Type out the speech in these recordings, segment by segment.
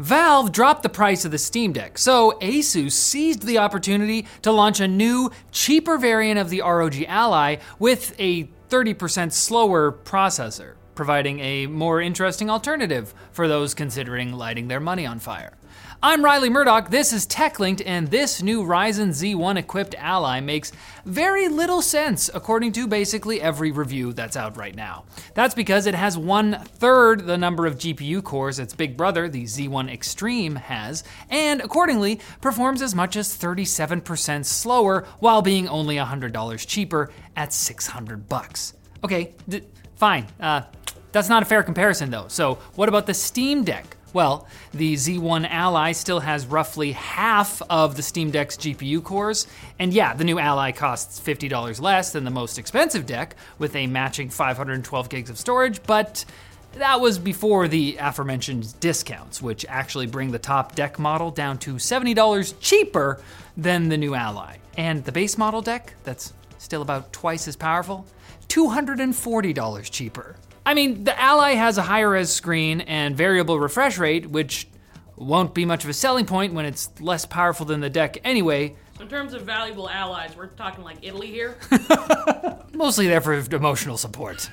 Valve dropped the price of the Steam Deck, so Asus seized the opportunity to launch a new, cheaper variant of the ROG Ally with a 30% slower processor, providing a more interesting alternative for those considering lighting their money on fire. I'm Riley Murdoch, this is TechLinked, and this new Ryzen Z1 equipped Ally makes very little sense according to basically every review that's out right now. That's because it has one third the number of GPU cores its big brother, the Z1 Extreme, has, and accordingly performs as much as 37% slower while being only $100 cheaper at 600 bucks. Okay, d- fine. Uh, that's not a fair comparison though. So, what about the Steam Deck? Well, the Z1 Ally still has roughly half of the Steam Deck's GPU cores, and yeah, the new Ally costs $50 less than the most expensive deck with a matching 512 gigs of storage, but that was before the aforementioned discounts, which actually bring the top deck model down to $70 cheaper than the new Ally. And the base model deck, that's still about twice as powerful, $240 cheaper. I mean, the Ally has a higher res screen and variable refresh rate, which won't be much of a selling point when it's less powerful than the deck anyway. So in terms of valuable allies, we're talking like Italy here. Mostly there for emotional support.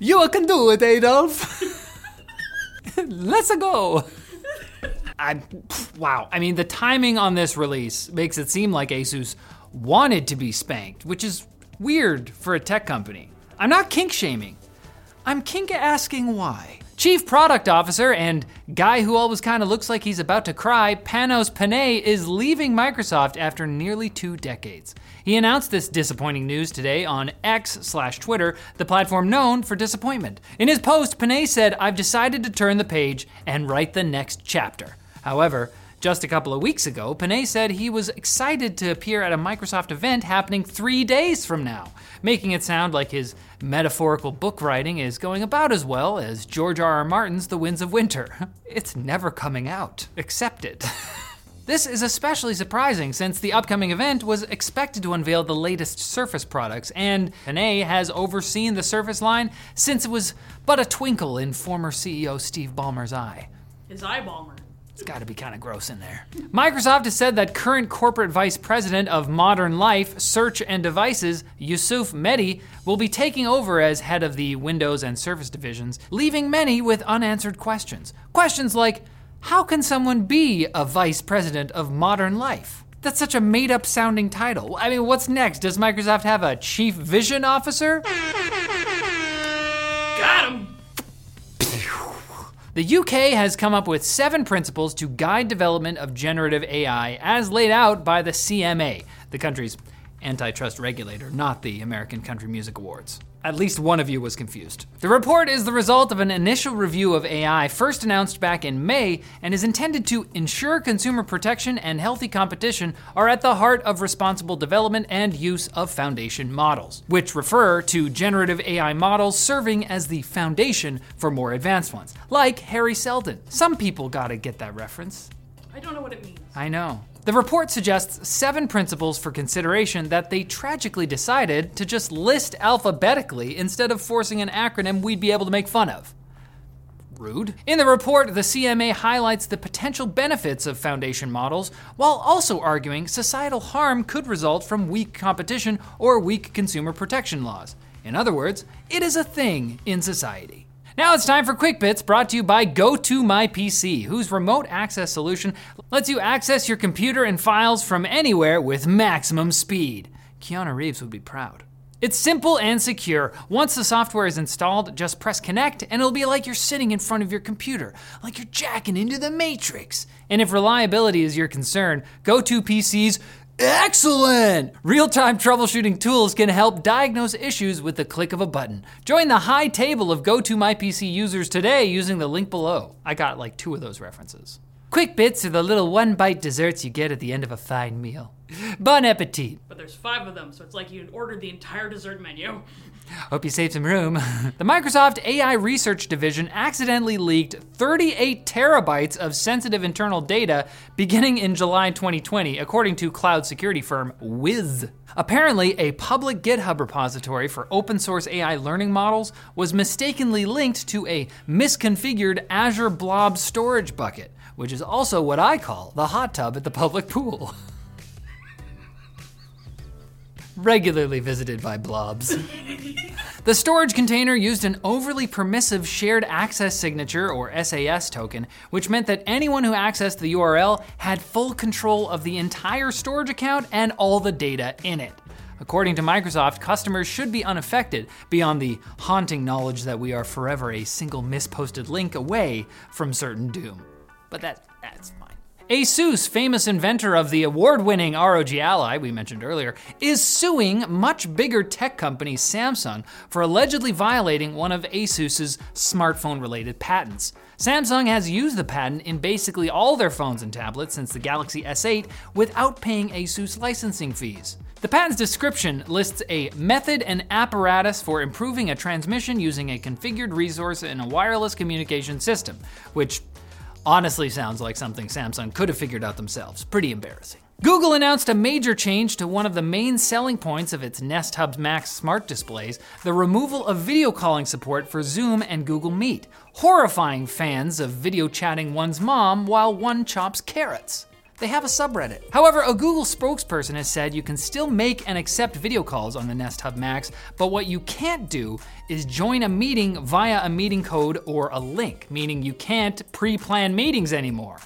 You can do it, Adolf. Let's go. I, wow. I mean, the timing on this release makes it seem like Asus wanted to be spanked, which is weird for a tech company. I'm not kink shaming. I'm kink asking why. Chief Product Officer and guy who always kind of looks like he's about to cry, Panos Panay, is leaving Microsoft after nearly two decades. He announced this disappointing news today on X slash Twitter, the platform known for disappointment. In his post, Panay said, I've decided to turn the page and write the next chapter. However, just a couple of weeks ago, Panay said he was excited to appear at a Microsoft event happening three days from now, making it sound like his metaphorical book writing is going about as well as George R. R. Martin's The Winds of Winter. It's never coming out. Accept it. This is especially surprising since the upcoming event was expected to unveil the latest Surface products, and Panay has overseen the Surface line since it was but a twinkle in former CEO Steve Ballmer's eye. His eyebalmer. It's got to be kind of gross in there. Microsoft has said that current corporate vice president of modern life, search, and devices, Yusuf Mehdi, will be taking over as head of the Windows and Surface divisions, leaving many with unanswered questions. Questions like How can someone be a vice president of modern life? That's such a made up sounding title. I mean, what's next? Does Microsoft have a chief vision officer? The UK has come up with seven principles to guide development of generative AI as laid out by the CMA, the country's antitrust regulator, not the American Country Music Awards. At least one of you was confused. The report is the result of an initial review of AI first announced back in May and is intended to ensure consumer protection and healthy competition are at the heart of responsible development and use of foundation models, which refer to generative AI models serving as the foundation for more advanced ones, like Hari Seldon. Some people gotta get that reference. I don't know what it means. I know. The report suggests seven principles for consideration that they tragically decided to just list alphabetically instead of forcing an acronym we'd be able to make fun of. Rude. In the report, the CMA highlights the potential benefits of foundation models while also arguing societal harm could result from weak competition or weak consumer protection laws. In other words, it is a thing in society. Now it's time for Quick Bits brought to you by GoToMyPC, whose remote access solution lets you access your computer and files from anywhere with maximum speed. Keanu Reeves would be proud. It's simple and secure. Once the software is installed, just press connect and it'll be like you're sitting in front of your computer, like you're jacking into the matrix. And if reliability is your concern, GoToPC's Excellent! Real time troubleshooting tools can help diagnose issues with the click of a button. Join the high table of GoToMyPC users today using the link below. I got like two of those references. Quick bits are the little one bite desserts you get at the end of a fine meal. Bon appetit! But there's five of them, so it's like you ordered the entire dessert menu. Hope you saved some room. the Microsoft AI Research Division accidentally leaked 38 terabytes of sensitive internal data beginning in July 2020, according to cloud security firm Wiz. Apparently, a public GitHub repository for open source AI learning models was mistakenly linked to a misconfigured Azure Blob storage bucket, which is also what I call the hot tub at the public pool. Regularly visited by blobs. The storage container used an overly permissive shared access signature or SAS token, which meant that anyone who accessed the URL had full control of the entire storage account and all the data in it. According to Microsoft, customers should be unaffected beyond the haunting knowledge that we are forever a single misposted link away from certain doom. But that that's fine. Asus, famous inventor of the award winning ROG Ally we mentioned earlier, is suing much bigger tech company Samsung for allegedly violating one of Asus's smartphone related patents. Samsung has used the patent in basically all their phones and tablets since the Galaxy S8 without paying Asus licensing fees. The patent's description lists a method and apparatus for improving a transmission using a configured resource in a wireless communication system, which honestly sounds like something Samsung could have figured out themselves. Pretty embarrassing. Google announced a major change to one of the main selling points of its Nest Hub Max smart displays the removal of video calling support for Zoom and Google Meet, horrifying fans of video chatting one's mom while one chops carrots. They have a subreddit. However, a Google spokesperson has said you can still make and accept video calls on the Nest Hub Max, but what you can't do is join a meeting via a meeting code or a link, meaning you can't pre plan meetings anymore.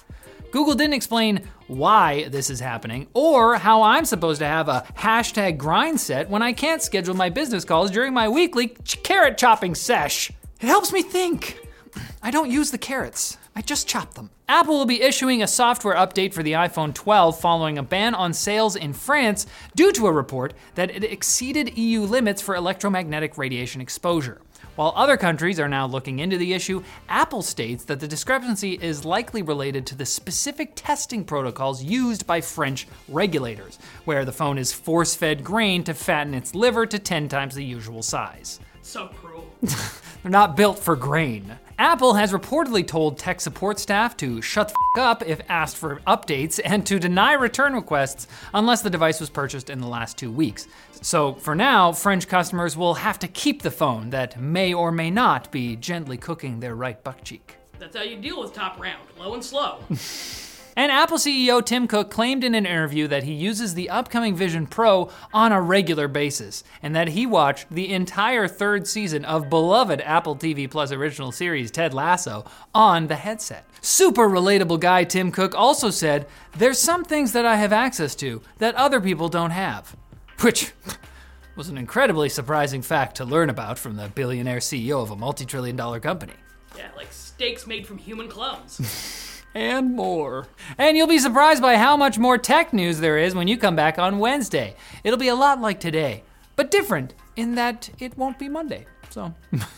Google didn't explain why this is happening or how I'm supposed to have a hashtag grind set when I can't schedule my business calls during my weekly ch- carrot chopping sesh. It helps me think. I don't use the carrots. I just chop them. Apple will be issuing a software update for the iPhone 12 following a ban on sales in France due to a report that it exceeded EU limits for electromagnetic radiation exposure. While other countries are now looking into the issue, Apple states that the discrepancy is likely related to the specific testing protocols used by French regulators, where the phone is force fed grain to fatten its liver to 10 times the usual size. So cruel. They're not built for grain. Apple has reportedly told tech support staff to shut the up if asked for updates and to deny return requests unless the device was purchased in the last two weeks. So, for now, French customers will have to keep the phone that may or may not be gently cooking their right buck cheek. That's how you deal with top round, low and slow. And Apple CEO Tim Cook claimed in an interview that he uses the upcoming Vision Pro on a regular basis, and that he watched the entire third season of beloved Apple TV Plus original series Ted Lasso on the headset. Super relatable guy Tim Cook also said, There's some things that I have access to that other people don't have. Which was an incredibly surprising fact to learn about from the billionaire CEO of a multi trillion dollar company yeah, like steaks made from human clones. and more. And you'll be surprised by how much more tech news there is when you come back on Wednesday. It'll be a lot like today, but different in that it won't be Monday. So.